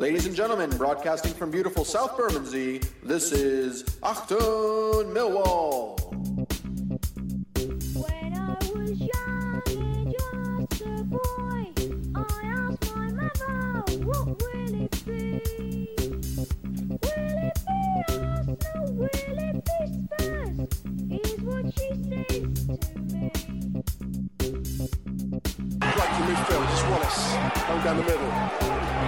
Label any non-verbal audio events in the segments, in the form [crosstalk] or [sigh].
Ladies and gentlemen, broadcasting from beautiful South Bermondsey, this is Achtung Millwall. When I was young and just a boy, I asked my mother, what will it be? Will it be? Will it be Spurs? Is what she says to me. Right to midfield, it's Wallace, down the middle.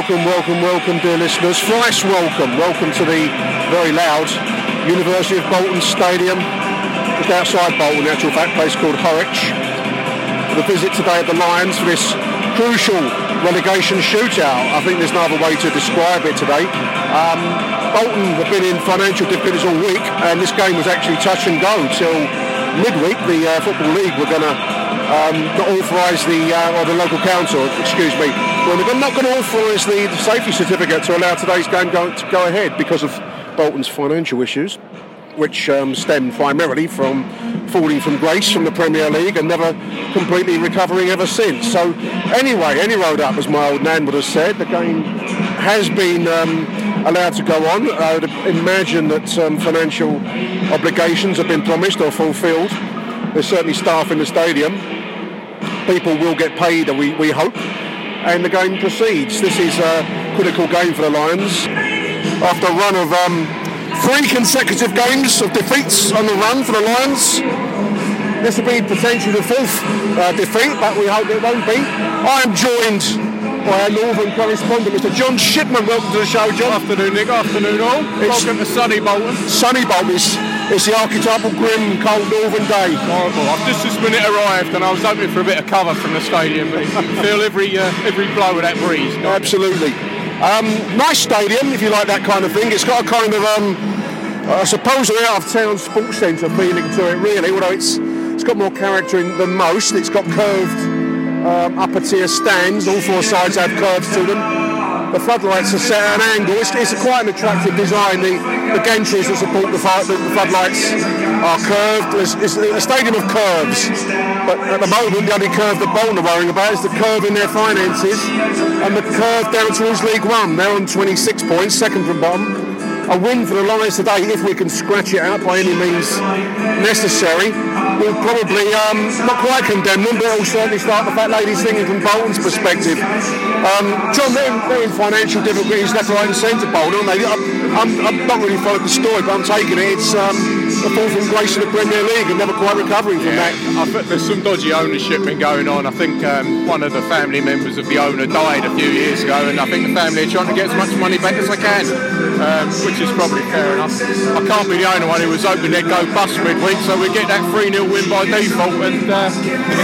Welcome, welcome, welcome, dear listeners. Thrice welcome. Welcome to the very loud University of Bolton Stadium, just outside Bolton, in actual fact, place called Horwich. The visit today of the Lions for this crucial relegation shootout. I think there's no other way to describe it today. Um, Bolton have been in financial difficulties all week, and this game was actually touch and go till midweek. The uh, Football League were going to um, not authorise the, uh, or the local council, excuse me, well, they're not going to authorise the safety certificate to allow today's game go, to go ahead because of Bolton's financial issues, which um, stem primarily from falling from grace from the Premier League and never completely recovering ever since. So, anyway, any road up, as my old nan would have said, the game has been um, allowed to go on. I would imagine that um, financial obligations have been promised or fulfilled. There's certainly staff in the stadium. People will get paid, we, we hope and the game proceeds. This is a critical game for the Lions. After a run of um, three consecutive games of defeats on the run for the Lions, this will be potentially the fourth uh, defeat, but we hope it won't be. I am joined by our Northern correspondent, Mr. John Shipman. Welcome to the show, John. Afternoon, Nick. Afternoon, all. It's- Welcome to sunny Bolton. Sunny Bolton is it's the archetypal grim, cold northern day. Horrible. I've just this minute arrived and I was hoping for a bit of cover from the stadium. But you can feel every uh, every blow of that breeze. Absolutely. Um, nice stadium, if you like that kind of thing. It's got a kind of, um, I suppose, an out-of-town sports centre feeling to it, really. Although it's it's got more character in, than most. It's got curved um, upper-tier stands. All four sides have curves to them. The floodlights are set at an angle. It's, it's quite an attractive design. The, the gantries that support the, fi- the, the floodlights are curved. It's, it's a stadium of curves. But at the moment, the only curve that Bolton are worrying about is the curve in their finances and the curve down towards League One. They're on 26 points, second from bottom. A win for the Lions today, if we can scratch it out by any means necessary, will probably um, not quite condemn them, but it will certainly start the fat lady singing from Bolton's perspective. Um, John, they're, in- they're in financial difficulties left, right, and centre, Bolton, aren't they? I'm, I'm, not really followed the story, but I'm taking it. It's um, a fall from grace in the Premier League and never quite recovering from that. I think there's some dodgy ownership been going on. I think um, one of the family members of the owner died a few years ago, and I think the family are trying to get as much money back as they can, um, which is probably fair enough. I can't be the only one who was hoping they'd go bust midweek, so we get that 3 0 win by default and uh,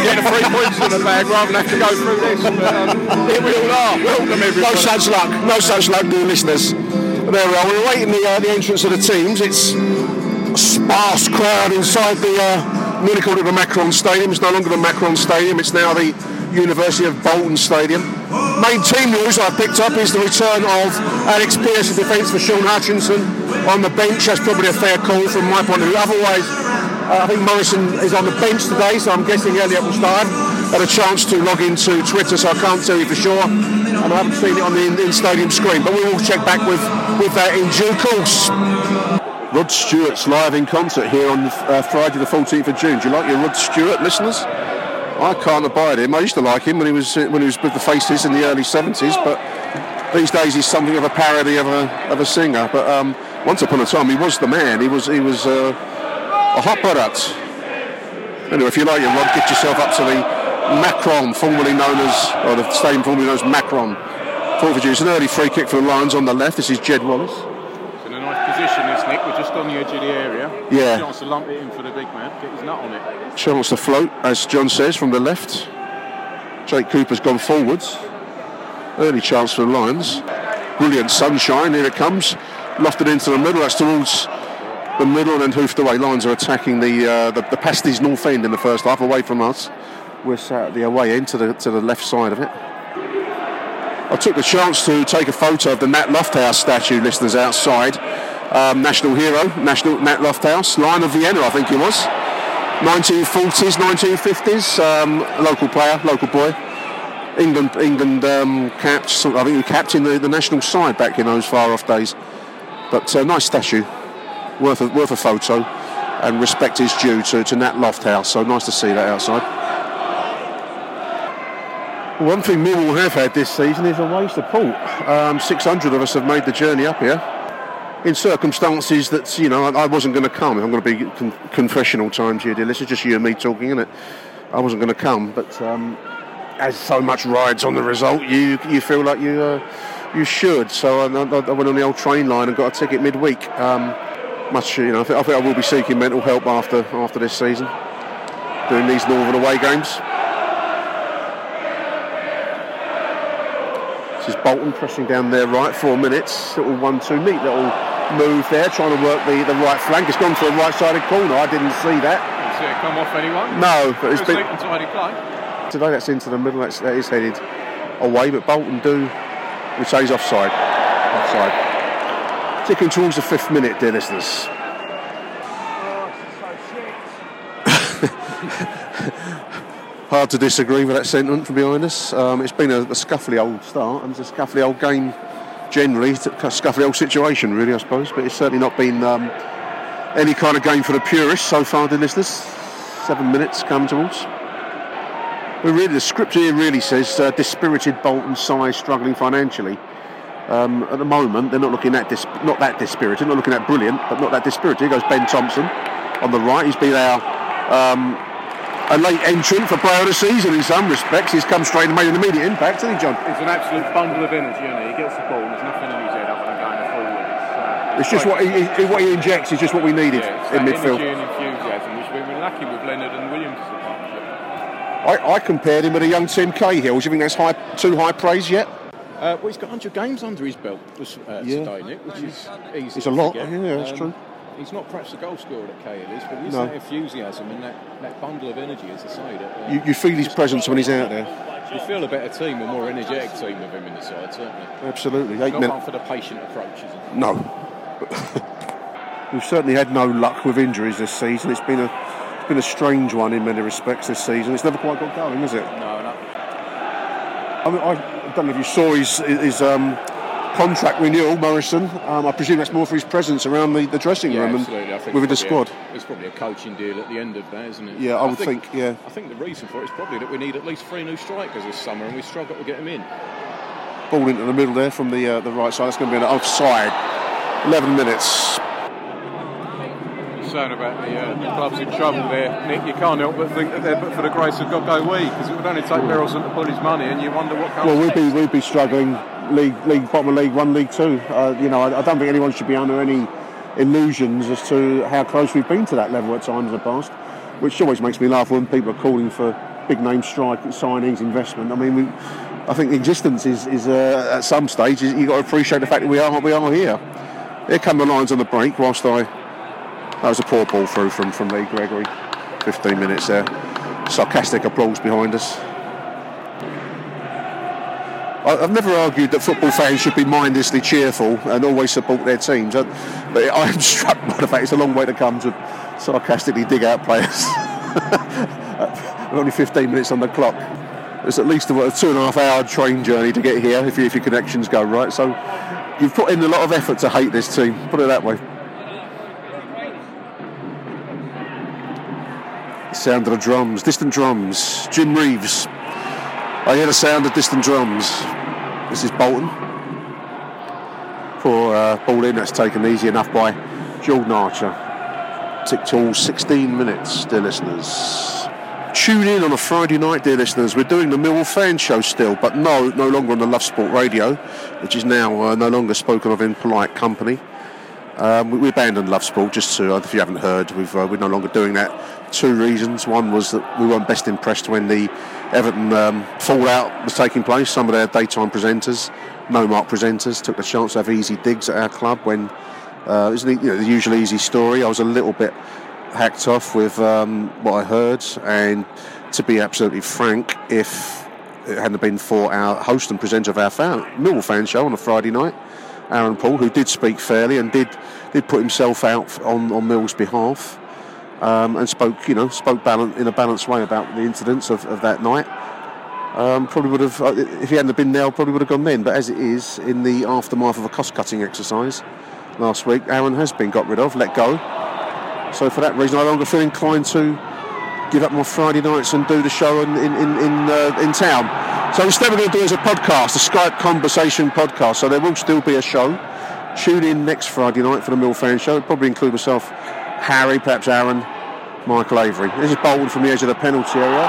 get the three [laughs] points in the bag rather than have to go through this. But um, here we all are. Welcome, No such luck. No such luck, dear listeners. There we are. We're awaiting the, uh, the entrance of the teams. It's a sparse crowd inside the, uh, nearly called it the Macron Stadium. It's no longer the Macron Stadium, it's now the University of Bolton Stadium. Main team news I picked up is the return of Alex Pearce in defence for Shaun Hutchinson on the bench. That's probably a fair call from my point of view. Otherwise, uh, I think Morison is on the bench today, so I'm guessing Elliott will start. Had a chance to log into Twitter, so I can't tell you for sure, and I haven't seen it on the in- in-stadium screen. But we will check back with, with that in due course. Rod Stewart's live in concert here on uh, Friday the 14th of June. Do you like your Rod Stewart listeners? I can't abide him. I used to like him when he was when he was with the Faces in the early 70s, but these days he's something of a parody of a of a singer. But um, once upon a time he was the man. He was he was uh, a hot product. Anyway, if you like your Rod, get yourself up to the Macron, formerly known as or the stadium formerly known as Macron. June. It's an early free kick for the Lions on the left. This is Jed Wallace. It's in a nice position, this Nick. We're just on the edge of the area. Yeah. Chance to lump it in for the big man. Get his nut on it. Chance to float, as John says, from the left. Jake Cooper's gone forwards. Early chance for the Lions. Brilliant sunshine, here it comes. Lofted into the middle, that's towards the middle and then hoofed away. Lions are attacking the, uh, the, the Pasties North End in the first half, away from us. We're sat at the away end to the, to the left side of it. I took the chance to take a photo of the Nat Lofthouse statue, listeners outside. Um, national hero, national Nat Lofthouse, Lion of Vienna, I think he was. 1940s, 1950s, um, local player, local boy. England, England um, capped. I think he captained the, the national side back in those far off days. But uh, nice statue, worth a, worth a photo, and respect is due to, to Nat Lofthouse. So nice to see that outside. One thing Millwall have had this season is a away support. Um, 600 of us have made the journey up here in circumstances that you know I, I wasn't going to come. I'm going to be con- confessional times here, dear. This is just you and me talking, isn't it? I wasn't going to come, but um, as so much rides on the result, you you feel like you uh, you should. So I, I, went on the old train line and got a ticket midweek. Um, much you know, I think, I think I will be seeking mental help after after this season, doing these northern away games. This is Bolton pressing down their right, four minutes. Little one-two meet, little move there, trying to work the, the right flank. It's gone to a right-sided corner. I didn't see that. Didn't see it come off anyone. No, but it's been tidy play. today. That's into the middle. That's, that is headed away, but Bolton do. We say he's offside. Offside. Ticking towards the fifth minute, dear listeners. [laughs] Hard to disagree with that sentiment from behind us. Um, it's been a, a scuffly old start and it's a scuffly old game generally. It's a scuffly old situation, really, I suppose. But it's certainly not been um, any kind of game for the purists so far, dear listeners. Seven minutes come towards. Well, really, the script here really says uh, dispirited Bolton size struggling financially. Um, at the moment, they're not looking that dis- not that dispirited, not looking that brilliant, but not that dispirited. Here goes Ben Thompson on the right. He's been our um, a late entrant for player of the season in some respects. He's come straight and made an immediate impact, hasn't he, John? It's an absolute bundle of energy, isn't he? He gets the ball, and there's nothing in his head other than going forward. It's, uh, It's just what he, he- what he injects is just what we needed yeah, it's in that midfield. energy and enthusiasm, which we've been lucky with Leonard and Williams as a partnership. I, I compared him with a young Tim Cahill. Do you think that's high, too high praise yet? Uh, well, he's got 100 games under his belt this, uh, Yeah. today, Nick, which is easy. It's a to lot, yeah, that's true. He's not perhaps the goal scorer that Cahill is, but he's No. that enthusiasm and that, that bundle of energy, as I say. That, uh, You, you feel his presence when he's out there. you feel a better team, a more energetic team with him in the side, certainly. Absolutely. Eight Not minutes. one for the patient approach, is it? No. [laughs] We've certainly had no luck with injuries this season. It's been a it's been a strange one in many respects this season. It's never quite got going, has it? No, no. I, mean, I don't know if you saw his his um, contract renewal, Morison. Um, I presume that's more for his presence around the, the dressing Yeah, room. I and within the squad. A, it's probably a coaching deal at the end of that, isn't it? Yeah, I would think, yeah. I think the reason for it is probably that we need at least three new strikers this summer, and we struggle to get them in. Ball into the middle there from the uh, the right side. That's going to be an offside. 11 minutes. Saying about the, uh, the club's in trouble there, Nick. You can't help but think that they're but for the grace of God go we, because it would only take Berylson to pull his money, and you wonder what. Well, we'd be we'd be struggling league league bottom of league one, league two. Uh, you know, I, I don't think anyone should be under any illusions as to how close we've been to that level at times in the past, which always makes me laugh when people are calling for big name strike signings, investment. I mean, we, I think the existence is is uh, at some stage you've got to appreciate the fact that we are what we are here. Here come the lines on the break whilst I That was a poor ball through from, from Lee Gregory. 15 minutes there. Sarcastic applause behind us. I've never argued that football fans should be mindlessly cheerful and always support their teams, uh, but [laughs] I am struck by the fact it's a long way to come to sarcastically dig out players. [laughs] Only 15 minutes on the clock. It's at least a, a two and a half hour train journey to get here if, you, if your connections go right. So you've put in a lot of effort to hate this team, put it that way. Sound of the drums, distant drums. Jim Reeves. I hear the sound of distant drums. This is Bolton. Poor uh, ball in, that's taken easy enough by Jordan Archer. Tick till 16 minutes, dear listeners. Tune in on a Friday night, dear listeners. We're doing the Millwall fan show still, but no, no longer on the Love Sport Radio, which is now uh, no longer spoken of in polite company. Um, we, we abandoned Love Sport just to, if you haven't heard, we've, uh, we're no longer doing that. Two reasons. One was that we weren't best impressed when the Everton um, fallout was taking place. Some of their daytime presenters, no mark presenters, took the chance to have easy digs at our club when uh, it was the, you know, the usual easy story. I was a little bit hacked off with um, what I heard, and to be absolutely frank, if it hadn't been for our host and presenter of our fan, Millwall fan show on a Friday night, Aaron Paul, who did speak fairly and did did put himself out on on Mill's behalf, um, and spoke you know spoke in a balanced way about the incidents of, of that night. Um, probably would have, uh, if he hadn't been there, probably would have gone then. But as it is, in the aftermath of a cost-cutting exercise last week, Aaron has been got rid of, let go. So for that reason, I no longer feel inclined to give up my Friday nights and do the show in in in in, uh, in town. So instead, we're going to do it as a podcast, a Skype conversation podcast. So there will still be a show. Tune in next Friday night for the Mill Fan Show. It'll probably include myself, Harry, perhaps Aaron, Michael Avery. This is Bolton from the edge of the penalty area.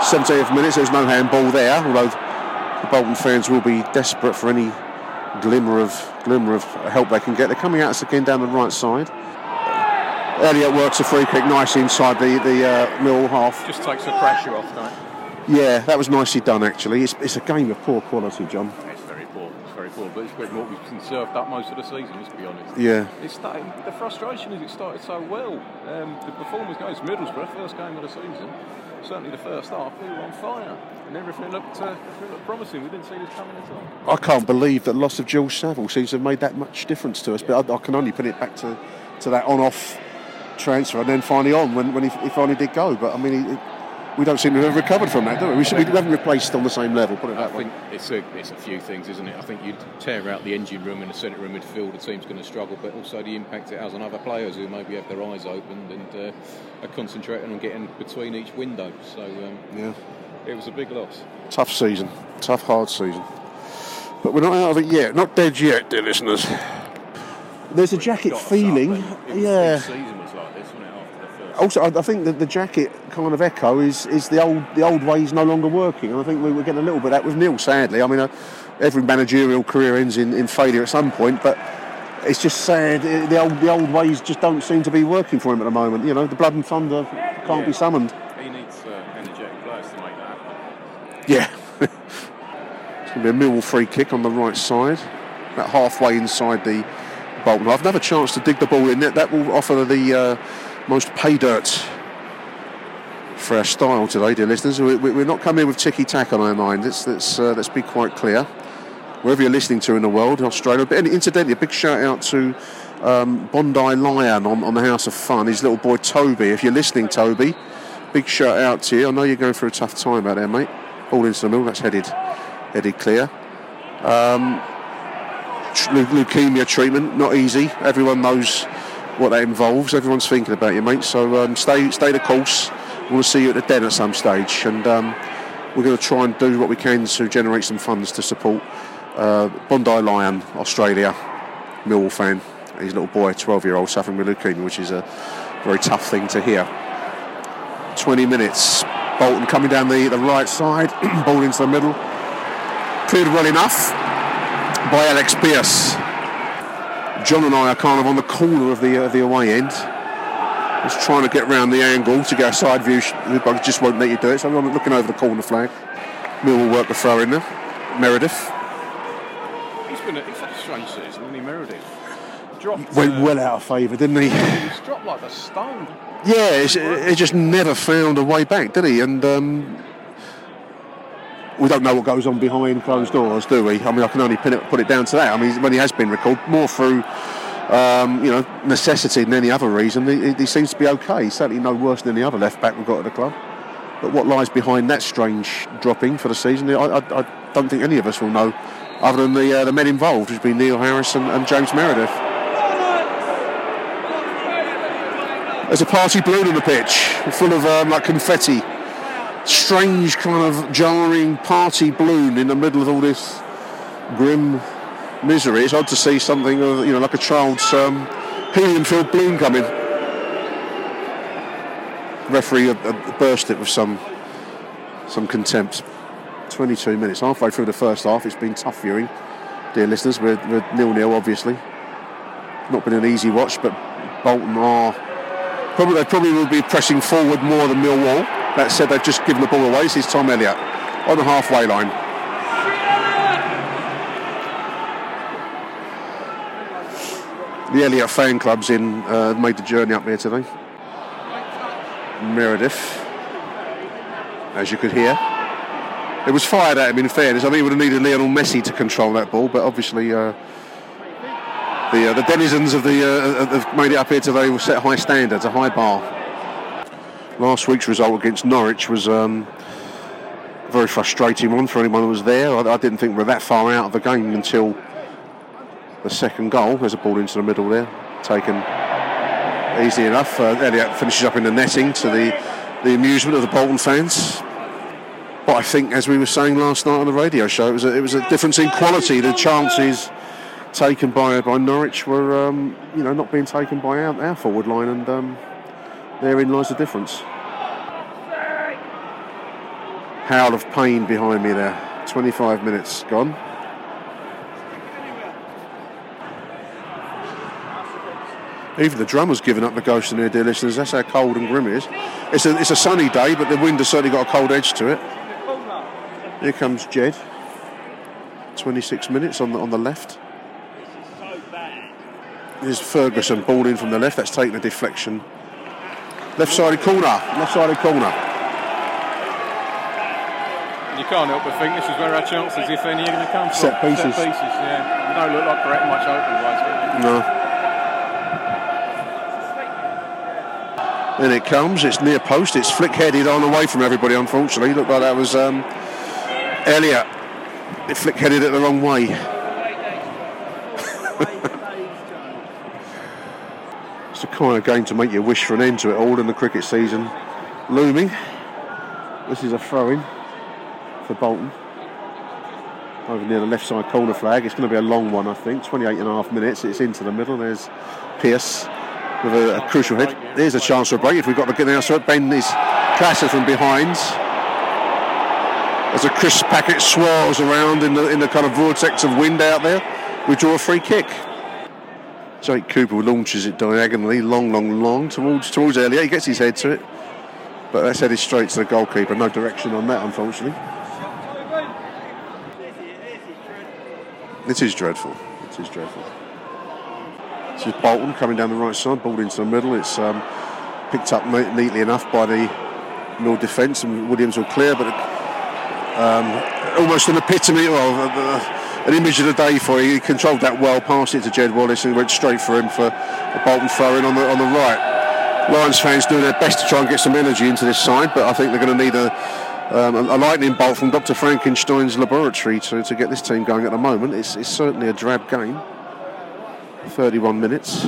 70th minute. There's no handball there, although the Bolton fans will be desperate for any glimmer of glimmer of help they can get. They're coming at us again down the right side. Elliott works a free kick nicely inside the the uh, Mill half. Just takes the pressure off, don't it? Yeah, that was nicely done actually. It's, it's a game of poor quality, John. It's very. It's very poor, but it's been what we've conserved up most of the season. Let's be honest. Yeah. The frustration is it started so well. Um, the performance goes Middlesbrough, first game of the season. Certainly the first half, we were on fire, and everything looked, uh, everything looked promising. We didn't see this coming at all. I can't believe that loss of George Saville seems to have made that much difference to us. But I, I can only put it back to, to that on-off transfer and then finally on when, when he, he finally did go. But I mean, he- we don't seem to have recovered from that, do we? We, should, we haven't replaced on the same level. Put it I way. think it's a, it's a few things, isn't it? I think you'd tear out the engine room and the centre room midfield, the team's going to struggle, but also the impact it has on other players who maybe have their eyes opened and uh, are concentrating on getting between each window. So um, Yeah. it was a big loss. Tough season, tough, hard season. But we're not out of it yet. Not dead yet, dear listeners. There's a jacket Got up, feeling. it was- Yeah. The season was like this, wasn't it? After the first. Also, I I think that the jacket kind of echo is, is the old the old ways no longer working, and I think we were getting a little bit of that with Neil. Sadly, I mean, uh, every managerial career ends in, in failure at some point, but it's just sad the old the old ways just don't seem to be working for him at the moment. You know, the blood and thunder can't be summoned. He needs uh, energetic players to make that happen. Yeah. [laughs] it's going to be a Millwall free kick on the right side, about halfway inside the Bolton half. Another chance to dig the ball in. That that will offer the uh, most pay dirt for our style today, dear listeners. We, we're not coming with ticky tack on our mind. Let's let's uh, let's be quite clear. Wherever you're listening to in the world, Australia. But incidentally, a big shout out to um, Bondi Lion on, on the House of Fun. His little boy Toby. If you're listening, Toby, big shout out to you. I know you're going through a tough time out there, mate. All into the middle. That's headed headed clear. Um, leukemia treatment, not easy. Everyone knows what that involves. Everyone's thinking about you, mate. So um, stay stay the course. We'll see you at the den at some stage, and um, we're going to try and do what we can to generate some funds to support uh, Bondi Lion, Australia, Millwall fan. His little boy, 12 year old, suffering with leukemia, which is a very tough thing to hear. 20 minutes. Bolton coming down the, the right side, [clears throat] ball into the middle. Cleared well enough by Alex Pearce. John and I are kind of on the corner of the uh, the away end. Just trying to get round the angle to get a side view. But just won't let you do it. So I'm looking over the corner flag. Mill will work the throw in there. Meredith. He's been a, he's had a strange season, hasn't he, Meredith? dropped. went uh, well out of favour, didn't he? He was dropped like a stone. Yeah, it just never found a way back, did he? And um, we don't know what goes on behind closed doors, do we? I mean, I can only pin it, put it down to that. I mean, when he has been recalled, more through um, you know necessity than any other reason, he, he seems to be okay. He's certainly no worse than any other left back we've got at the club. But what lies behind that strange dropping for the season, I, I, I don't think any of us will know, other than the uh, the men involved, which would be Neil Harris and, and James Meredith. There's a party balloon on the pitch, full of um, like confetti. Strange kind of jarring party balloon in the middle of all this grim misery. It's odd to see something, uh, you know, like a child's um, helium-filled balloon coming. Referee burst it with some some contempt. 22 minutes, halfway through the first half. It's been tough viewing, dear listeners. We're, we're nil-nil, obviously. Not been an easy watch, but Bolton are Probably, they probably will be pressing forward more than Millwall. That said, they've just given the ball away. This is Tom Elliott on the halfway line. The Elliott fan club's in uh, made the journey up here today. Meredith, as you could hear, it was fired at him. In fairness, I mean, he would have needed Lionel Messi to control that ball, but obviously. Uh, the, uh, the denizens of the uh, have made it up here today will set high standards, a high bar. Last week's result against Norwich was um, a very frustrating one for anyone who was there. I, I didn't think we were that far out of the game until the second goal. There's a ball into the middle there, taken easy enough. Uh, Elliott finishes up in the netting to the, the amusement of the Bolton fans. But I think, as we were saying last night on the radio show, it was a, it was a difference in quality. The chances taken by by Norwich were um, you know not being taken by our, our forward line, and um, therein lies the difference. Howl of pain behind me there. 25 minutes gone. Even the drummer's given up the ghost in here, dear listeners. That's how cold and grim it is. It's a, it's a sunny day, but the wind has certainly got a cold edge to it. Here comes Jed. 26 minutes on the, on the left. Here's Ferguson, ball in from the left. That's taken a deflection. Left sided corner. Left sided corner. Can't help but think this is where our chances, if any, are going to come from. Set pieces. Set pieces, yeah. They don't look like correct much open ones. No. Then it comes. It's near post. It's flick headed on away from everybody. Unfortunately, looked like that was um, Elliott. It flick headed it the wrong way. [laughs] it's the kind of game to make you wish for an end to it all in the cricket season looming. This is a throw in for Bolton. Over near the left side corner flag. It's going to be a long one, I think. 28 and a half minutes. It's into the middle. There's Pearce with a, a crucial hit. There's a chance for a break if we've got get there. So Ben is clashed from behind. As a crisp packet swirls around in the in the kind of vortex of wind out there, we draw a free kick. Jake Cooper launches it diagonally, long, long, long towards towards Elliott. He gets his head to it, but that's headed straight to the goalkeeper. No direction on that, unfortunately. It is dreadful. It is dreadful. This is Bolton coming down the right side, ball into the middle. It's um, picked up neatly enough by the Mill defence, and Williams will clear, but um, almost an epitome, of uh, an image of the day for you. He controlled that well, passed it to Jed Wallace, and went straight for him for a Bolton throw in on the on the right. Lions fans doing their best to try and get some energy into this side, but I think they're going to need a, um, a, lightning bolt from Dr. Frankenstein's laboratory to, to get this team going at the moment. It's, it's certainly a drab game. 31 minutes.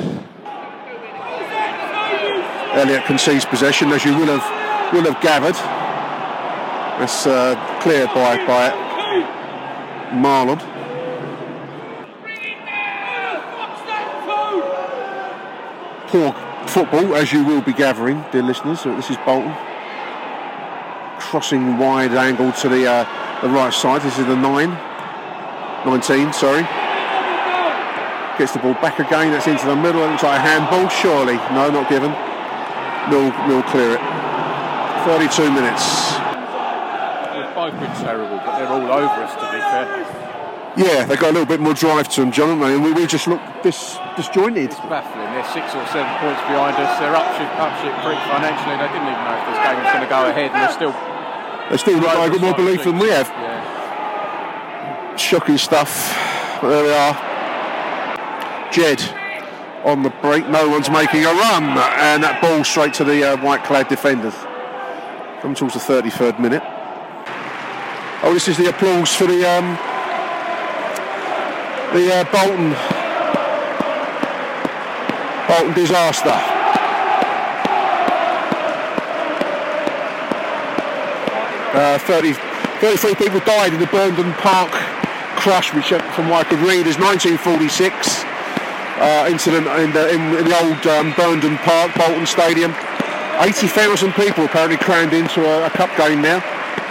Elliott concedes possession, as you will have will have gathered. That's uh, cleared by by Mahlon. Poor football, as you will be gathering, dear listeners. So this is Bolton crossing wide angle to the uh, the right side. This is the nine, 19. Sorry. Gets the ball back again. That's into the middle. It looks like a handball. Surely, no, not given. Mill, Mill clear it. 32 minutes. They've both been terrible, but they're all over us, to be fair. Yeah, they got a little bit more drive to them, John, haven't they? And we, we just look dis, disjointed. It's baffling. They're six or seven points behind us. They're up shit, up shit creek financially. They didn't even know if this game was going to go ahead, and they're still. They still look like got more belief than we have. Yeah. Shocking stuff. But there we are. Jed on the break. No one's making a run, and that ball straight to the uh, white-clad defenders. Come towards the 33rd minute. Oh, this is the applause for the um, the uh, Bolton Bolton disaster. Uh, 30, 33 people died in the Burnden Park crash, which uh, from what I could read is 1946 uh, incident in the, in, in the old um, Park, Bolton Stadium. 80,000 people apparently crammed into a, a cup game now,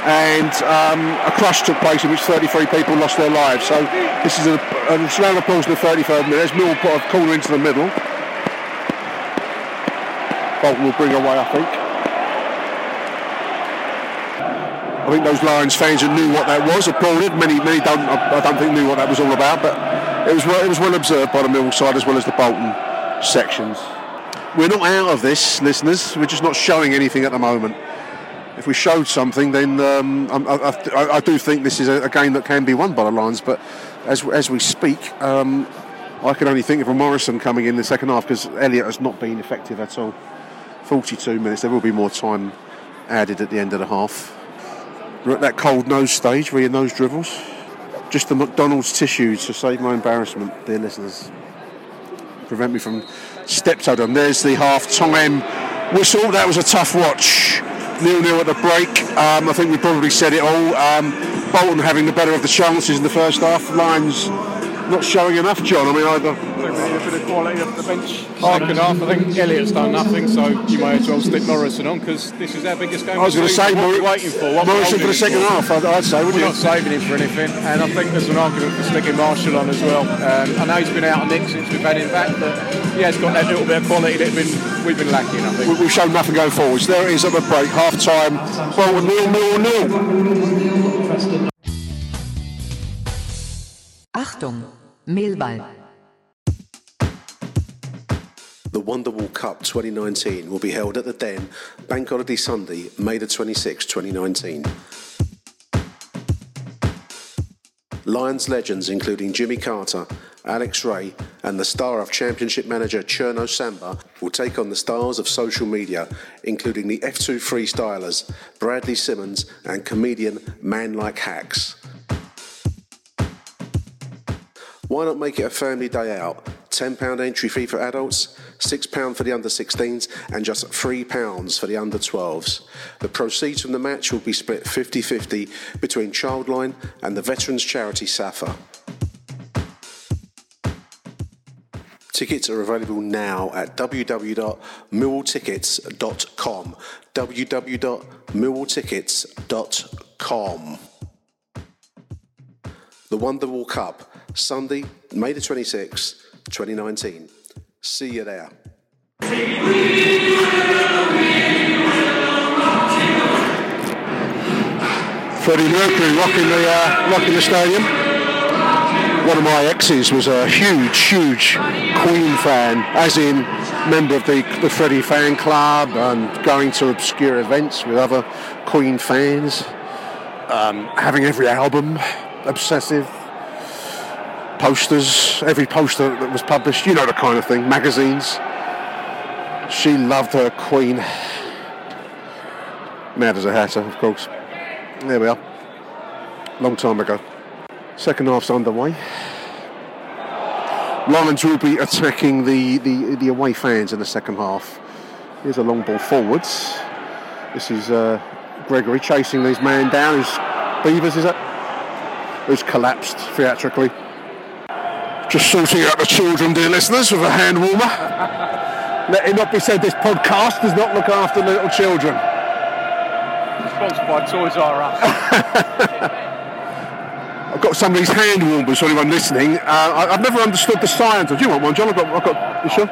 and um, a crash took place in which 33 people lost their lives. So this is a, a round of applause in the 33rd minute. There's Mill put a corner into the middle. Bolton will bring away, I think. I think those Lions fans who knew what that was applauded. Many, many don't. I don't think knew what that was all about, but it was well, it was well observed by the Mill side as well as the Bolton sections. We're not out of this, listeners. We're just not showing anything at the moment. If we showed something, then um, I, I, I, I do think this is a, a game that can be won by the Lions. But as as we speak, um, I can only think of a Morison coming in the second half because Elliott has not been effective at all. 42 minutes. There will be more time added at the end of the half. We're at that cold nose stage where your nose dribbles. Just the McDonald's tissues to save my embarrassment, dear listeners. Prevent me from stepped over them. There's the half-time whistle. That was a tough watch. Nil-nil at the break. Um, I think we probably said it all. Um, Bolton having the better of the chances in the first half. Lions not showing enough, John. I mean, either. I think we a bit of quality off the bench. Second half, I think Elliott's done nothing, so you may as well stick Morison on because this is our biggest game. I was going to say season. What are we waiting for? What Morison for the second him half. I'd, I'd say, We're wouldn't not you? saving him for anything, and I think there's an argument for sticking Marshall on as well. Um, I know he's been out on Nick since we've had him back, but he has got that little bit of quality that we've been, we've been lacking, I think. We- We've shown nothing going forwards. There it is at the break, half time. Bolton nil, nil, nil. Achtung, The Wonderwall Cup 2019 will be held at the Den, Bank Holiday Sunday, May the 26th, 2019. Lions legends including Jimmy Carter, Alex Rae, and the star of Championship manager Cherno Samba will take on the stars of social media, including the F2 freestylers Bradley Simmons and comedian Man Like Hacks. Why not make it a family day out? £10 entry fee for adults, £6 for the under 16s, and just £3 for the under 12s. The proceeds from the match will be split 50 50 between Childline and the veterans charity SSAFA. Tickets are available now at www.millwalltickets.com. www.millwalltickets.com. The Wonderwall Cup, Sunday, May the 26th, 2019. See you there. Freddie Mercury rocking the uh, rocking the stadium. One of my exes was a huge, huge Queen fan, as in member of the the Freddie fan club and going to obscure events with other Queen fans. Um, having every album, obsessive posters, every poster that was published, you know the kind of thing, magazines. She loved her Queen. Mad as a hatter, of course. There we are. Long time ago. Second half's underway. Lions will be attacking the, the, the away fans in the second half. Here's a long ball forwards. This is uh, Gregory chasing his man down. Beevers, is it? Who's collapsed theatrically. Just sorting out the children, dear listeners, with a hand warmer. Let it not be said this podcast does not look after little children. Sponsored by Toys R Us. [laughs] I've got some of these hand warmers for anyone listening. Uh, I, I've never understood the science. of Do you want one, John? I've got. I've got. You sure?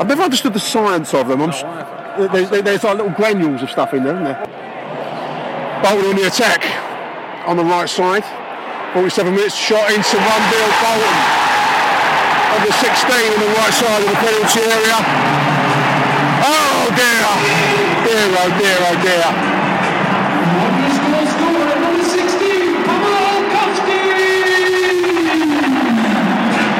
I've never understood the science of them. I'm, there's, there's like little granules of stuff in there, isn't there? Bolton on the attack on the right side. 47 minutes, shot into one Bill Bolton. Under 16 on the right side of the penalty area. Oh dear! Dear, oh dear, oh dear.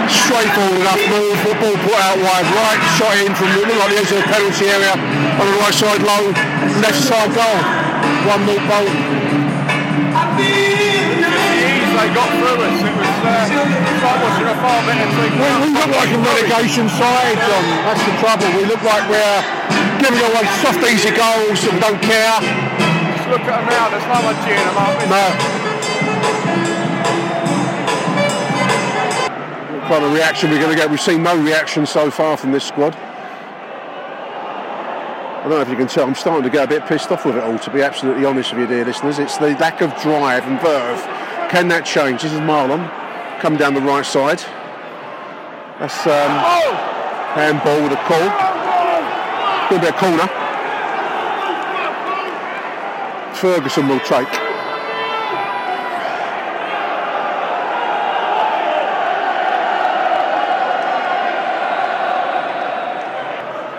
Straightforward enough move, the ball put out wide right, shot in from the, like the edge of the penalty area on the right side low, left side goal. One more Bolton. They got through us. It was, uh, it was like watching a far better team. We, we look like a relegation side, John. That's the trouble. We look like we're giving away soft, easy goals and don't care. Just look at them now. There's no one cheering them up. No. What kind of reaction we're going to get? We've seen no reaction so far from this squad. I don't know if you can tell, I'm starting to get a bit pissed off with it all, to be absolutely honest with you, dear listeners. It's the lack of drive and verve. Can that change? This is Mahlon, come down the right side. That's um, handball with a call. Could be a corner. Ferguson will take.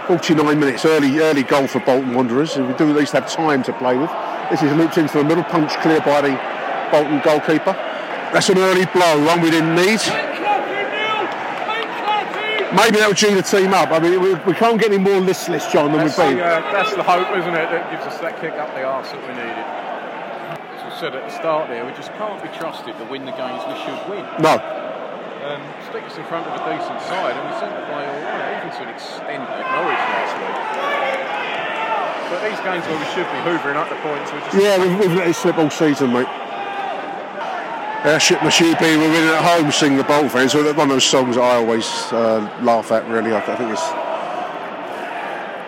Forty-nine minutes, early, early goal for Bolton Wanderers. We do at least have time to play with. This is looped into the middle, punch clear by the Bolton goalkeeper. That's an early blow, one we didn't need. Maybe that'll due the team up. I mean, we, we can't get any more listless, John, than That's we've been. the, uh, that's the hope, isn't it, that gives us that kick up the arse that we needed. As we said at the start there, we just can't be trusted to win the games we should win. No, Um, stick us in front of a decent side, and we seem to play all right, even to an extent at Norwich last week. But these games where we should be hoovering up the points, we're just Yeah, we've, we've let it slip all season, mate. Airship Mashibi, we're winning at home, sing the Bolt fans. So one of those songs I always uh, laugh at, really. I, I think it's.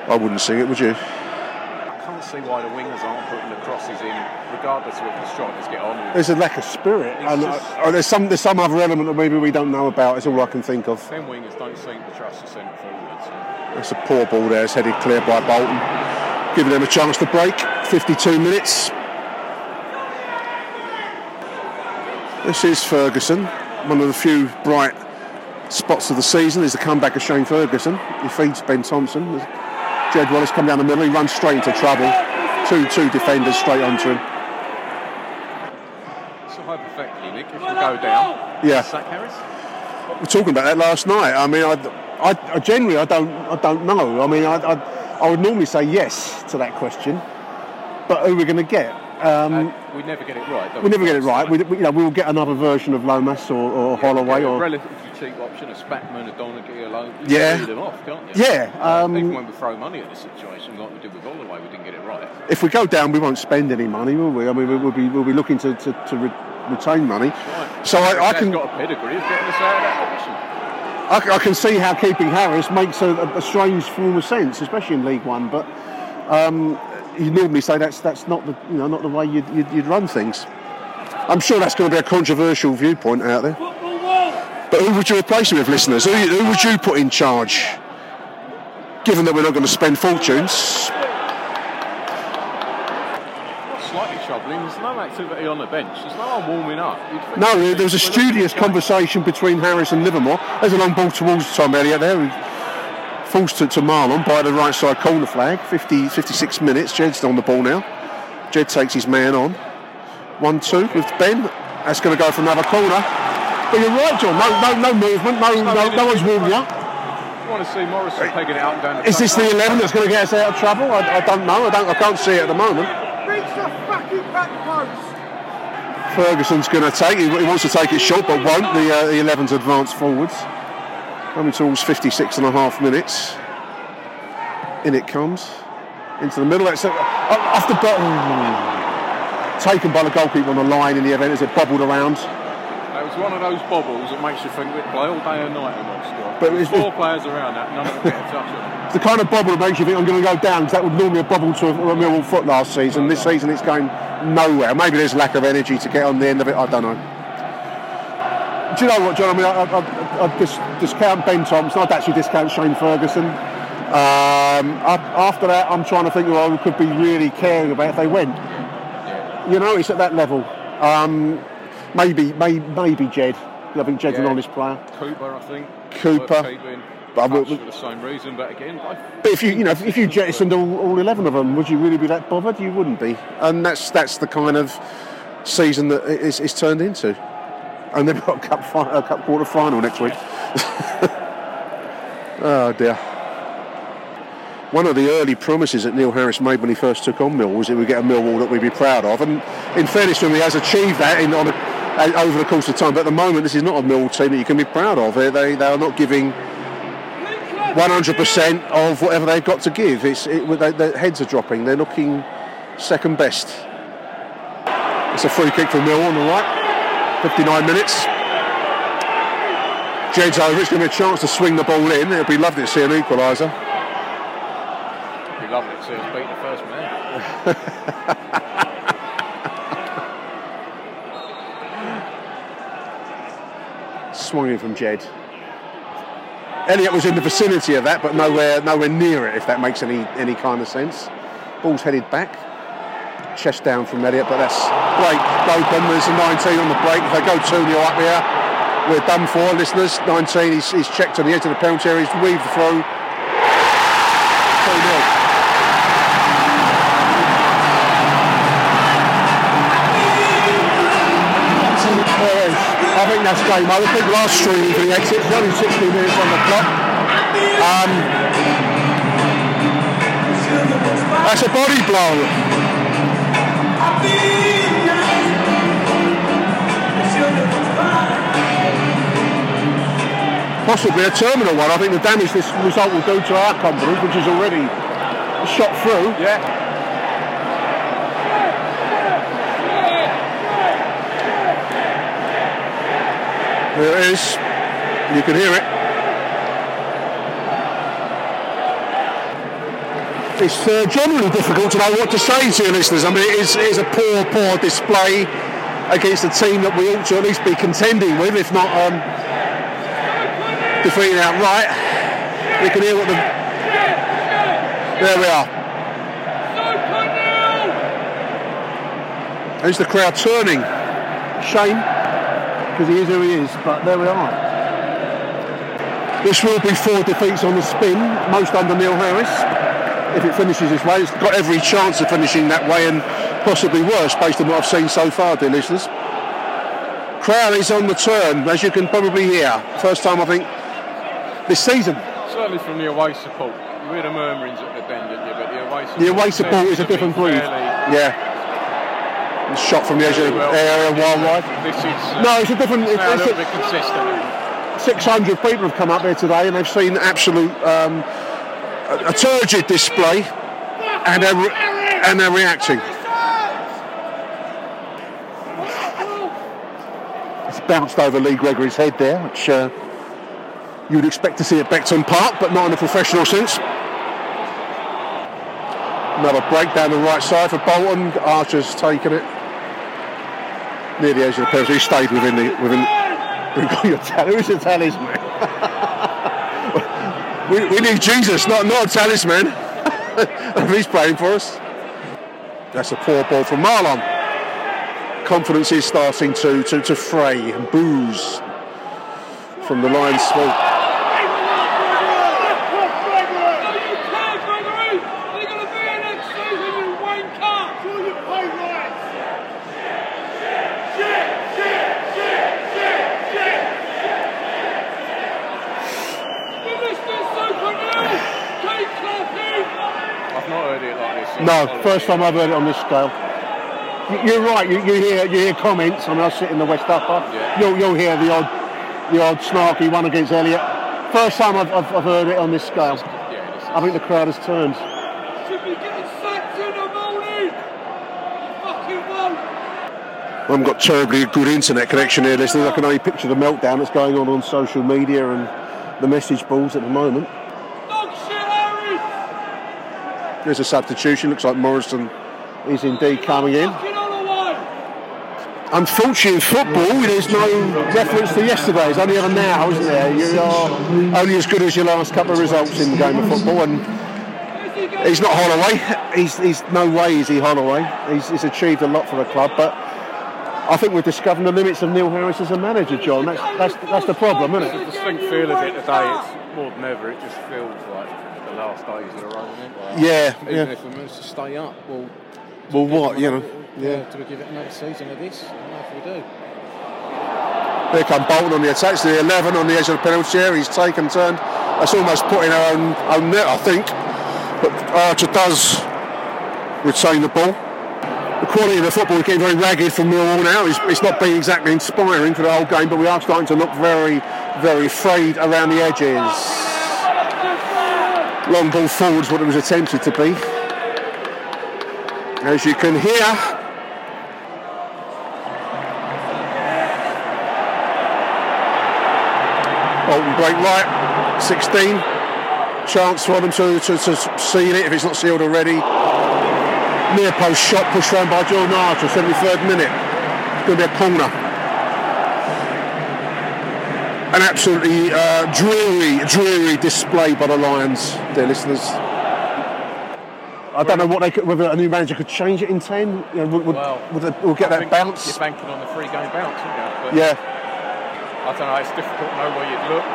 I wouldn't sing it, would you? I can't see why the wingers aren't putting the crosses in, regardless of if the strikers get on. There's a lack of spirit. And, just- uh, there's, some, there's some other element that maybe we don't know about, is all I can think of. Them wingers don't seem to trust the centre forwards. It's a poor ball there, it's headed clear by Bolton. Giving them a chance to break. 52 minutes. This is Ferguson. One of the few bright spots of the season is the comeback of Shane Ferguson. He feeds Ben Thompson. Jed Wallace come down the middle, he runs straight into trouble. Two two defenders straight onto him. So hypothetically, Nick, if we go down, Yeah. sack Harris. We're talking about that last night. I mean, I, I, I generally I don't I don't know. I mean, I, I, I would normally say yes to that question, but who are we going to get? Um, we never get it right. don't we never get it right. We, we, you know, we'll get another version of Lomas or, or Holloway a or relatively cheap option, a Spackman, a Donachie alone. You Yeah. can them off, can't you? Yeah, um, Even when we throw money at the situation, like we did with Holloway, we didn't get it right. if we go down, we won't spend any money, will we? I mean, we- we'll be we'll be looking to, to, to re- retain money. Right. So I, I can got a pedigree of getting us out of that position. I, I can see how keeping Harris makes a, a strange form of sense, especially in League One. But um, you normally say that's that's not the you know not the way you'd, you'd, you'd run things. I'm sure that's going to be a controversial viewpoint out there. But who would you replace him with, listeners? Who, who would you put in charge? Given that we're not going to spend fortunes, What's slightly troubling, there's no activity on the bench. There's no one warming up. No, there was a be- we're looking studious conversation between Harris and Livermore. There's a long ball towards Tom Elliott there. Who Falls to, to Mahlon by the right side corner flag. 50, 56 minutes. Jed's on the ball now. Jed takes his man on. 1 2 with Ben. That's going to go for another corner. But you're right, John. No, no, no movement. No, no, no one's warming up. You want to see Morison pegging it out and down the Is this the 11 that's going to get us out of trouble? I, I don't know. I, don't, I can't see it at the moment. Ferguson's going to take. He, he wants to take it short, but won't. The, uh, the 11's advance forwards. Coming towards 56 and a half minutes. In it comes. Into the middle. That's uh, off the bottom. Taken by the goalkeeper on the line in the event as it bobbled around. That was one of those bobbles that makes you think we'd play all day and night in that squad. But There was it's- four players around that, none of them get a touch. It's [laughs] the kind of bobble that makes you think I'm going to go down because that would normally have bobbled to a, a Millwall foot last season. This season it's going nowhere. Maybe there's lack of energy to get on the end of it. I don't know. Do you know what, John? I mean, I, I, I, I dis- discount Ben Thompson. I'd actually discount Shane Ferguson. Um, I- after that, I'm trying to think who I could be really caring about if they went. You know, it's at that level. Um, Maybe, may, maybe Jed. I think Jed's an honest player. Cooper, I think. Cooper. But for the same reason, but again, But if you, you know, if you jettisoned all, all eleven of them, would you really be that bothered? You wouldn't be. And that's that's the kind of season that it is, it's turned into. And they've got a cup, fi- a cup quarter final next week. [laughs] oh dear. One of the early promises that Neil Harris made when he first took on Mill was that we'd get a Millwall that we'd be proud of. And in fairness to him, he has achieved that in, on a, over the course of time. But at the moment, this is not a Millwall team that you can be proud of. They, they, they are not giving 100% of whatever they've got to give. It's, it, they, their heads are dropping. They're looking second best. It's a free kick for Mill on the right. 59 minutes. Jed's over. It's going to a chance to swing the ball in. It'd be lovely to see an equaliser. it'd be lovely to see us beat the first man. [laughs] Swung in from Jed. Elliott was in the vicinity of that, but nowhere, nowhere near it. If that makes any any kind of sense. Ball's headed back. Chest down from Elliott, but that's break broken. There's a 19 on the break. If they go 2 0 up here, we're done for, listeners. 19, he's, he's checked on the edge of the penalty area, he's weaved through. 2 0. I think that's game over. People are streaming for the exit. Only 60 minutes on the clock. Um, that's a body blow. Possibly a terminal one. I think the damage this result will do to our confidence, which is already shot through. Yeah. There it is. You can hear it. It's uh, generally difficult to know what to say to your listeners. I mean, it is, it is a poor, poor display against a team that we ought to at least be contending with, if not um, defeating outright. We can hear what the. There we are. There's the crowd turning. Shame because he is who he is, but there we are. This will be four defeats on the spin, most under Neil Harris. If it finishes this way, it's got every chance of finishing that way and possibly worse based on what I've seen so far, dear listeners. Crowd is on the turn, as you can probably hear. First time, I think, this season. Certainly from the away support. You hear the murmurings at the bend, didn't you? But the away support, The away support is a seems to be different breed. Yeah. Shot from the edge of the area, wide. This is uh, No, it's a different. It's, it's little a- bit consistent. 600 people have come up here today and they've seen absolute um, a, a turgid display and they're, re- and they're reacting. It's bounced over Lee Gregory's head there, which uh, you would expect to see at Beckton Park, but not in a professional sense. Another break down the right side for Bolton. Archer's taken it near the edge of the penalty. He stayed within the within. [laughs] We've got your tally. Who's talisman? [laughs] we, we need Jesus, not not a talisman. [laughs] he's praying for us. That's a poor ball from Mahlon. Confidence is starting to to, to fray and booze from the Lions. Well, I've not heard it like this. No, first time I've heard it on this scale. You- You're right. You, you hear you hear comments. I mean, I sit in the West Upper. Yeah. You'll you'll hear the odd the odd snarky one against Elliott. First time I've, I've, I've heard it on this scale. Yeah, I think the crowd has turned. Should be getting sacked in the morning. Fucking won't. I haven't got terribly good internet connection here, listeners. I can only picture the meltdown that's going on on social media and the message boards at the moment. Dog shit, Harry. There's a substitution. Looks like Morison is indeed coming in. Unfortunately, in football, there's no reference to yesterday. It's only ever now, isn't there? You are only as good as your last couple of results in the game of football. And he's not Holloway. He's, he's no way is he Holloway. He's, he's achieved a lot for the club, but I think we're discovering the limits of Neil Harris as a manager, John. That's that's, that's the problem, isn't it? distinct feel of it today, it's more than ever, it just feels like last days of the run, isn't it? Like, Yeah, Even yeah. if we manage to stay up, well, Well, what you know? yeah. do we give it another season of this? I don't know if we do. There come Bolton on the attack. It's the 11 on the edge of the penalty area. He's taken, turned. That's almost put in our own, own net, I think. But Archer does retain the ball. The quality of the football is getting very ragged from Millwall now. It's, it's not been exactly inspiring for the whole game, but we are starting to look very, very frayed around the edges. Long ball forwards, what it was attempted to be. As you can hear, Bolton break right, 16. Chance for them to, to, to seal it if it's not sealed already. Near post shot pushed round by Jordan Archer, 73rd minute. Going to be a corner. An absolutely uh, dreary, dreary display by the Lions, dear listeners. I don't know what they could, whether a new manager could change it in 10. You know, would, would, Well, would get that bounce. You're banking on the free game bounce, aren't you? But Yeah, I don't know, it's difficult to know where you'd look.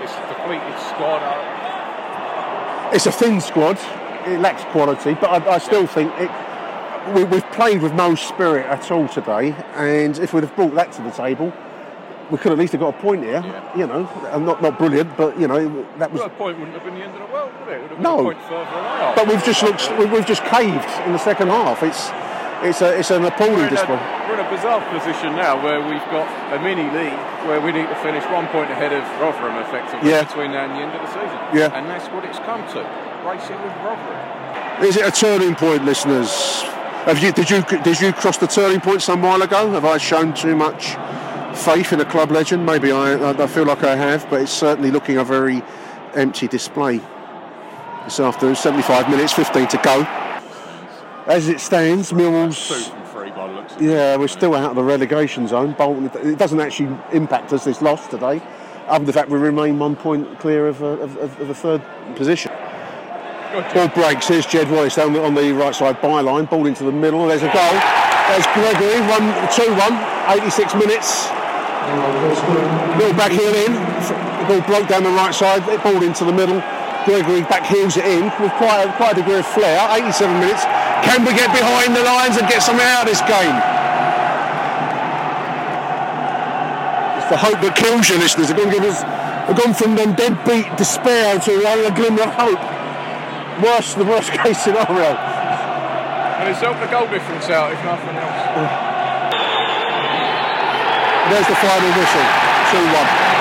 It's a depleted squad. It's a thin squad. It lacks quality, but I, I still think it. We, we've played with no spirit at all today, and if we'd have brought that to the table, we could at least have got a point here. Yeah. You know, and not not brilliant, but you know that was. Well, a point wouldn't have been the end of the world, would it? It would have been No. a point. But we've just looked. we- We've just caved in the second half. It's it's a it's an appalling a, display. we're in a bizarre position now where we've got a mini league where we need to finish one point ahead of Rotherham effectively Yeah. between now and the end of the season. Yeah. And that's what it's come to. Racing with Rotherham. Is it a turning point, listeners? Have you did you did you cross the turning point some while ago? Have I shown too much faith in a club legend? Maybe I I feel like I have, but it's certainly looking a very empty display this afternoon. 75 minutes, 15 to go. As it stands, Two Millwall's. Yeah, we're still out of the relegation zone. Bolton. It doesn't actually impact us this loss today, other than the fact we remain one point clear of, a, of, of, the third position. Ball breaks. Here's Jed Wallace down on the right side byline. Ball into the middle. There's a goal. There's Gregory. One, two-one. 86 minutes. Little back heel in. The ball broke down the right side. It balled into the middle. Gregory back heels it in with quite a, quite a degree of flair. 87 minutes. Can we get behind the lines and get something out of this game? It's the hope that kills you, listeners. They're going to give us. They've gone from them deadbeat despair to a glimmer of hope. Worst, the worst [laughs] case scenario. And it's helped the goal difference out, if nothing else. There's the final whistle. 2-1.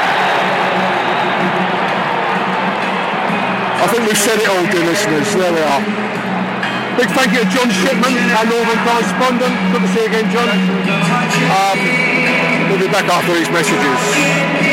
I think we've said it all, dear listeners. There we are. Big thank you to John Shipman, our Northern correspondent. Good to see you again, John. Um, we'll be back after these messages.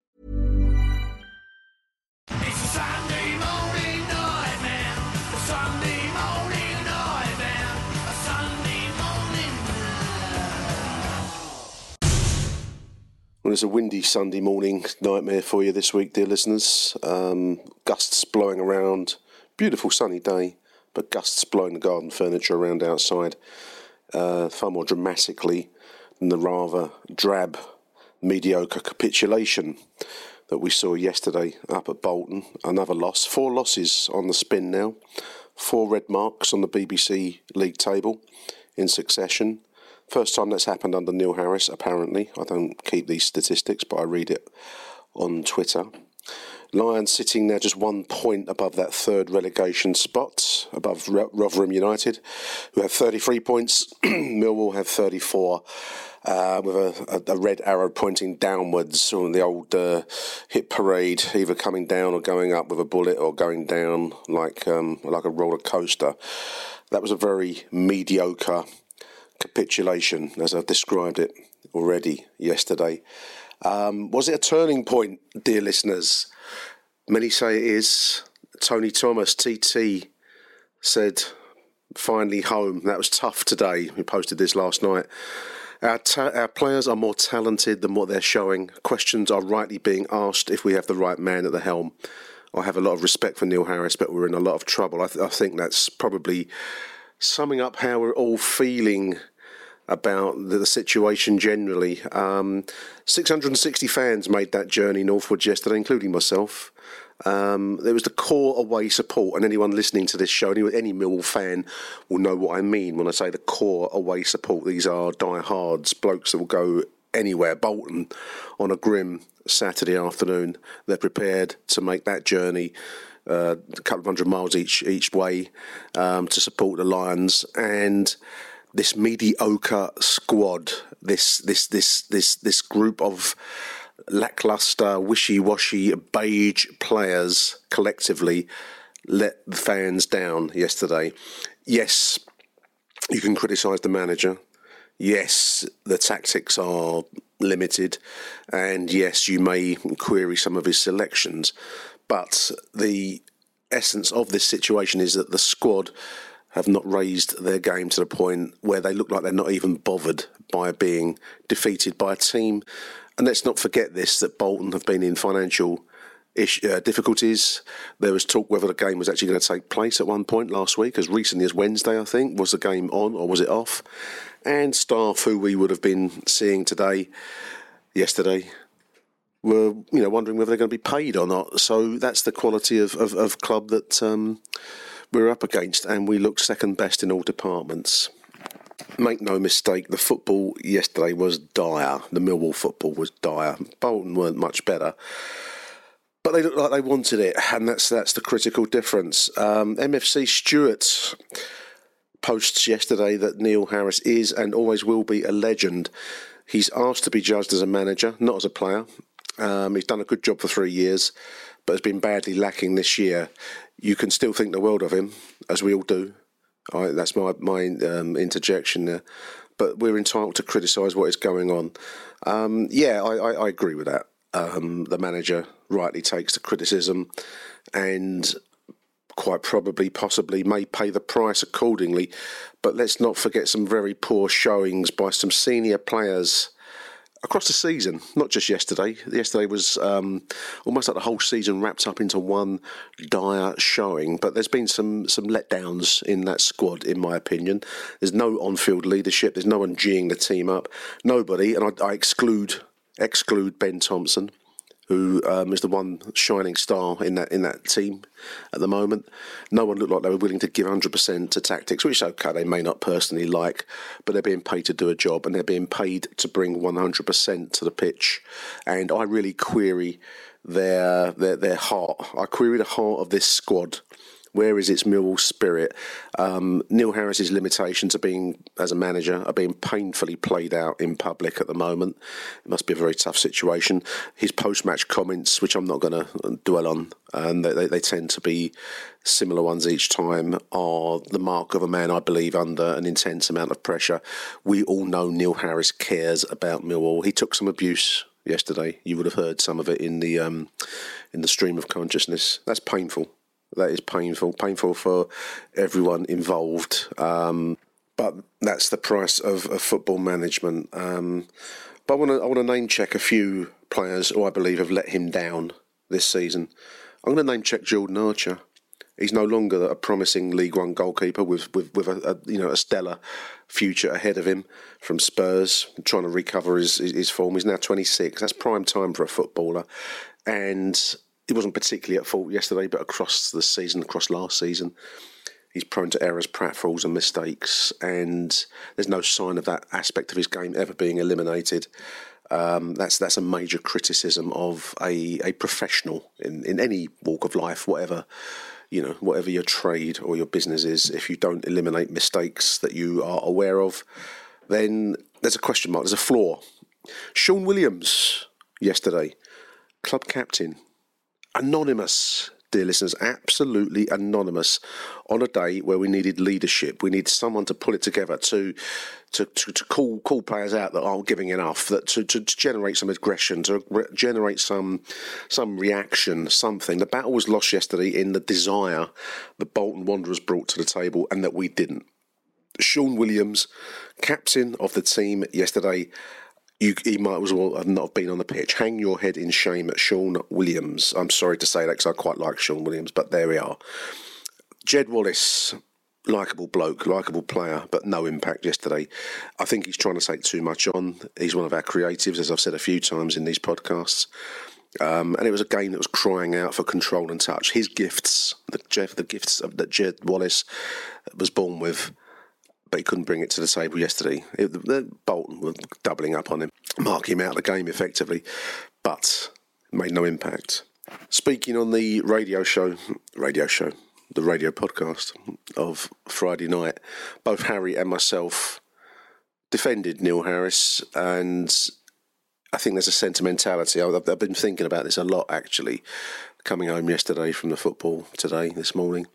Well, it's a windy Sunday morning nightmare for you this week, dear listeners. Um, gusts blowing around. Beautiful sunny day, but gusts blowing the garden furniture around outside uh, far more dramatically than the rather drab, mediocre capitulation that we saw yesterday up at Bolton. Another loss. Four losses on the spin now. Four red marks on the BBC league table in succession. First time that's happened under Neil Harris, apparently. I don't keep these statistics, but I read it on Twitter. Lions sitting now just one point above that third relegation spot, above Rotherham United, who have 33 points. [clears throat] Millwall have 34. Uh, with a, a, a, red arrow pointing downwards on the old uh, hit parade, either coming down or going up with a bullet, or going down like um, like a roller coaster. That was a very mediocre capitulation, as I've described it already yesterday. Um, was it a turning point, dear listeners? Many say it is. Tony Thomas, TT, said, finally home. That was tough today. We posted this last night. Our, ta- our players are more talented than what they're showing. Questions are rightly being asked if we have the right man at the helm. I have a lot of respect for Neil Harris, but we're in a lot of trouble. I, th- I think that's probably summing up how we're all feeling about the, situation generally. Um, 660 fans made that journey northwards yesterday, including myself. Um, there was the core away support, and anyone listening to this show, any, any Millwall fan, will know what I mean when I say the core away support. These are diehards, blokes that will go anywhere, Bolton, on a grim Saturday afternoon. They're prepared to make that journey. Uh, a couple of hundred miles each each way um, to support the Lions, and this mediocre squad, this this this this this group of lackluster, wishy-washy, beige players collectively let the fans down yesterday. Yes, you can criticise the manager. Yes, the tactics are limited, and yes, you may query some of his selections. But the essence of this situation is that the squad have not raised their game to the point where they look like they're not even bothered by being defeated by a team and let's not forget this that Bolton have been in financial ish, uh, difficulties. There was talk whether the game was actually going to take place at one point last week, as recently as Wednesday, I think. Was the game on or was it off? And staff who we would have been seeing today, yesterday, were you know wondering whether they're going to be paid or not. So that's the quality of, of, of club that um, we're up against, and we look second best in all departments make no mistake, the football yesterday was dire. The Millwall football was dire. Bolton weren't much better. But they looked like they wanted it, and that's that's the critical difference. Um, MFC Stewart posts yesterday that Neil Harris is and always will be a legend. He's asked to be judged as a manager, not as a player. Um, he's done a good job for three years, but has been badly lacking this year. You can still think the world of him, as we all do. That's my my um, interjection there. But we're entitled to criticise what is going on. Um, yeah, I, I, I, agree with that. Um, the manager rightly takes the criticism, and quite probably, possibly, may pay the price accordingly. But let's not forget some very poor showings by some senior players across the season, not just yesterday. Yesterday was um, almost like the whole season wrapped up into one dire showing. But there's been some some letdowns in that squad, in my opinion. There's no on-field leadership. There's no one geeing the team up. Nobody, and I, I exclude exclude Ben Thompson, who um, is the one shining star in that in that team at the moment. No one looked like they were willing to give 100% to tactics, which okay, they may not personally like, but they're being paid to do a job and they're being paid to bring 100% to the pitch. And I really query their their their heart. I query the heart of this squad. Where is its Millwall spirit? Um, Neil Harris's limitations are being, as a manager, are being painfully played out in public at the moment. It must be a very tough situation. His post-match comments, which I'm not going to dwell on, and they, they, tend to be similar ones each time, are the mark of a man, I believe, under an intense amount of pressure. We all know Neil Harris cares about Millwall. He took some abuse yesterday. You would have heard some of it in the um, in the stream of consciousness. That's painful. That is painful. Painful for everyone involved. Um, but that's the price of, of football management. Um, but I want to I want to name check a few players who I believe have let him down this season. I'm going to name check Jordan Archer. He's no longer a promising League One goalkeeper with with, with a, a you know a stellar future ahead of him from Spurs, trying to recover his his form. He's now 26. That's prime time for a footballer, and he wasn't particularly at fault yesterday, but across the season, across last season, he's prone to errors, pratfalls, and mistakes. And there's no sign of that aspect of his game ever being eliminated. Um, that's that's a major criticism of a, a professional in, in any walk of life, whatever you know, whatever your trade or your business is. If you don't eliminate mistakes that you are aware of, then there's a question mark. There's a flaw. Shaun Williams yesterday, club captain, anonymous, dear listeners, absolutely anonymous on a day where we needed leadership. We need someone to pull it together to to, to, to call call players out that aren't giving enough, that to, to, to generate some aggression, to re- generate some some reaction, something. The battle was lost yesterday in the desire that Bolton Wanderers brought to the table and that we didn't. Shaun Williams, captain of the team yesterday, you, he might as well have not have been on the pitch. Hang your head in shame at Shaun Williams. I'm sorry to say that because I quite like Shaun Williams, but there we are. Jed Wallace, likable bloke, likable player, but no impact yesterday. I think he's trying to take too much on. He's one of our creatives, as I've said a few times in these podcasts. Um, and it was a game that was crying out for control and touch. His gifts, the Jeff, the gifts that Jed Wallace was born with, but he couldn't bring it to the table yesterday. It, the, Bolton were doubling up on him, marking him out of the game effectively, but made no impact. Speaking on the radio show, radio show, the radio podcast of Friday night, both Harry and myself defended Neil Harris, and I think there's a sentimentality. I've been thinking about this a lot actually, coming home yesterday from the football today, this morning.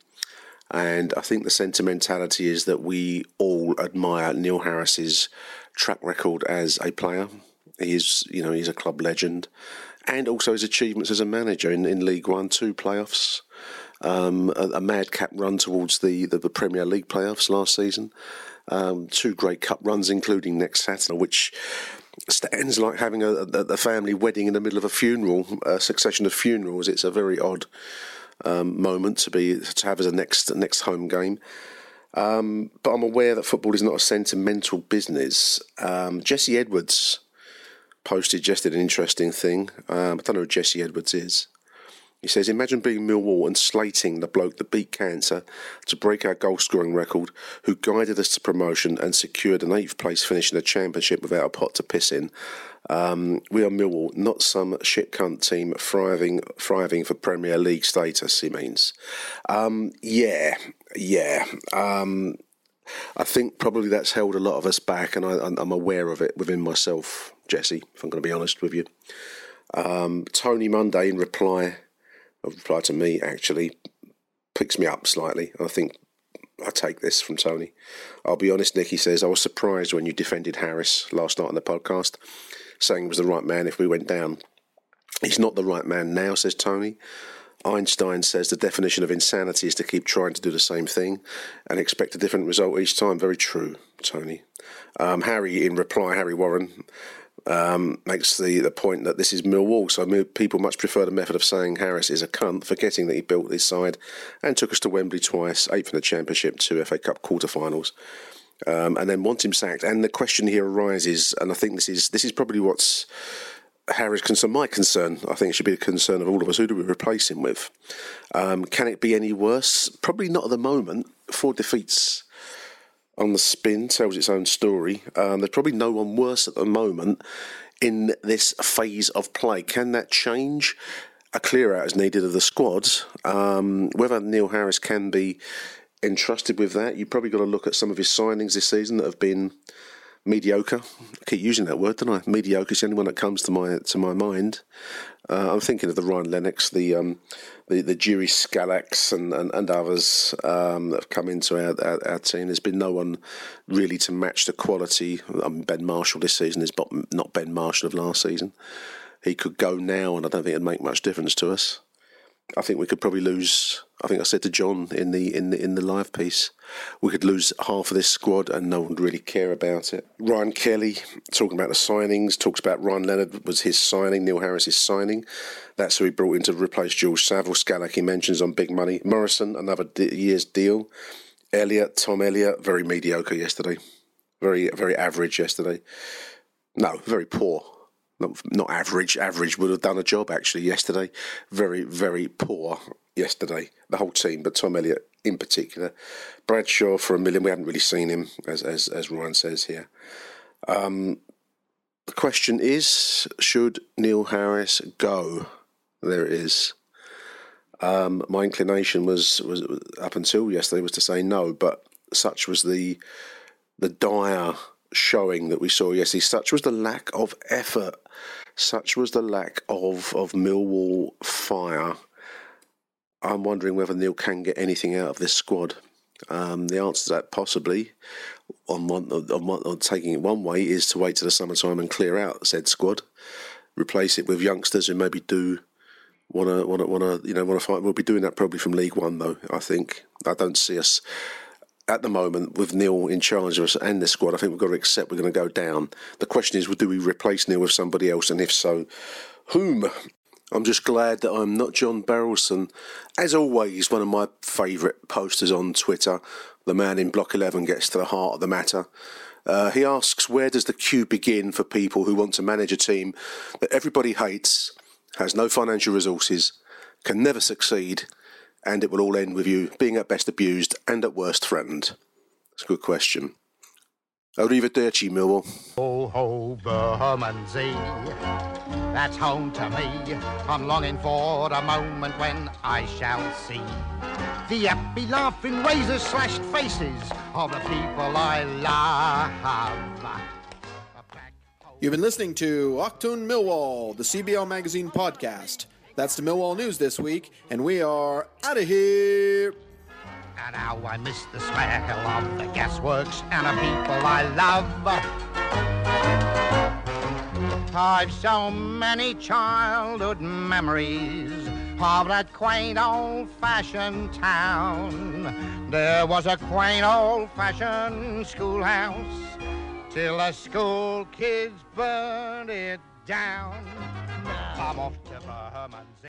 And I think the sentimentality is that we all admire Neil Harris's track record as a player. He's, you know, he's a club legend, and also his achievements as a manager in, in League One, two playoffs, um, a, a madcap run towards the, the, the Premier League playoffs last season, um, two great cup runs, including next Saturday, which stands like having a, a, family wedding in the middle of a funeral, a succession of funerals. It's a very odd um, moment to be to have as a next next home game. Um, but I'm aware that football is not a sentimental business. Um, Jesse Edwards posted just an interesting thing. Um, I don't know who Jesse Edwards is. He says, Imagine being Millwall and slating the bloke that beat cancer to break our goal scoring record, who guided us to promotion and secured an eighth place finish in the championship without a pot to piss in. Um, we are Millwall, not some shit cunt team thriving, thriving for Premier League status, he means. Um, yeah, yeah. Um, I think probably that's held a lot of us back, and I, am aware of it within myself, Jesse, if I'm going to be honest with you. Um, Tony Monday, in reply, reply to me, actually, picks me up slightly. I think I take this from Tony. I'll be honest, Nick, he says, I was surprised when you defended Harris last night on the podcast, saying he was the right man if we went down. He's not the right man now, says Tony. Einstein says the definition of insanity is to keep trying to do the same thing and expect a different result each time. Very true, Tony. Um, Harry, in reply, Harry Warren um, makes the, the point that this is Millwall, so people much prefer the method of saying Harris is a cunt, forgetting that he built this side and took us to Wembley twice, eighth in the Championship, two FA Cup quarter-finals. Um, and then want him sacked. And the question here arises, and I think this is this is probably what's Harry's concern, my concern, I think it should be a concern of all of us. Who do we replace him with? Um, can it be any worse? Probably not at the moment. Four defeats on the spin tells its own story. Um, there's probably no one worse at the moment in this phase of play. Can that change? A clear out is needed of the squad. Um, whether Neil Harris can be entrusted with that, you've probably got to look at some of his signings this season that have been mediocre. I keep using that word, don't I? Mediocre is the only one that comes to my to my mind. Uh, I'm thinking of the Ryan Leonards, the um, the, the Jiri Skalaks, and, and, and others um, that have come into our, our, our, team. There's been no one really to match the quality. I mean, ben Marshall this season is not Ben Marshall of last season. He could go now, and I don't think it'd make much difference to us. I think we could probably lose. I think I said to John in the in the in the live piece, we could lose half of this squad and no one would really care about it. Ryan Kelly talking about the signings talks about Ryan Leonard was his signing, Neil Harris Harris's signing. That's who he brought in to replace George Saville. Skalak he mentions on big money. Morison another year's deal. Elliott Tom Elliott, very mediocre yesterday. Very very average yesterday. No, very poor not, not average. Average would have done a job actually yesterday. Very, very poor yesterday. The whole team, but Tom Elliott in particular. Bradshaw for a million. We haven't really seen him, as as, as Ryan says here. Um, the question is: Should Neil Harris go? There it is. Um, my inclination was was up until yesterday was to say no, but such was the the dire showing that we saw yesterday. Such was the lack of effort. Such was the lack of, of Millwall fire. I'm wondering whether Neil can get anything out of this squad. Um, the answer to that possibly, on, one, on, one, on taking it one way, is to wait till the summertime and clear out said squad, replace it with youngsters who maybe do want to want to to you know want to fight. We'll be doing that probably from League One though. I think I don't see us at the moment, with Neil in charge of us and the squad, I think we've got to accept we're going to go down. The question is, do we replace Neil with somebody else? And if so, whom? I'm just glad that I'm not John Berylson. As always, one of my favourite posters on Twitter, the man in Block 11 gets to the heart of the matter. Uh, he asks, where does the queue begin for people who want to manage a team that everybody hates, has no financial resources, can never succeed, and it will all end with you being at best abused and at worst threatened? It's a good question. Arrivederci, Millwall. Ho, ho, Bermondsey, that's home to me. I'm longing for a moment when I shall see the happy, laughing, razor slashed faces of the people I love. You've been listening to Achtung Millwall, the CBL Magazine podcast. That's the Millwall News this week, and we are out of here. And how I miss the smell of the gasworks and the people I love. I've so many childhood memories of that quaint old-fashioned town. There was a quaint old-fashioned schoolhouse till the school kids burned it down. I'm off to Bermondsey.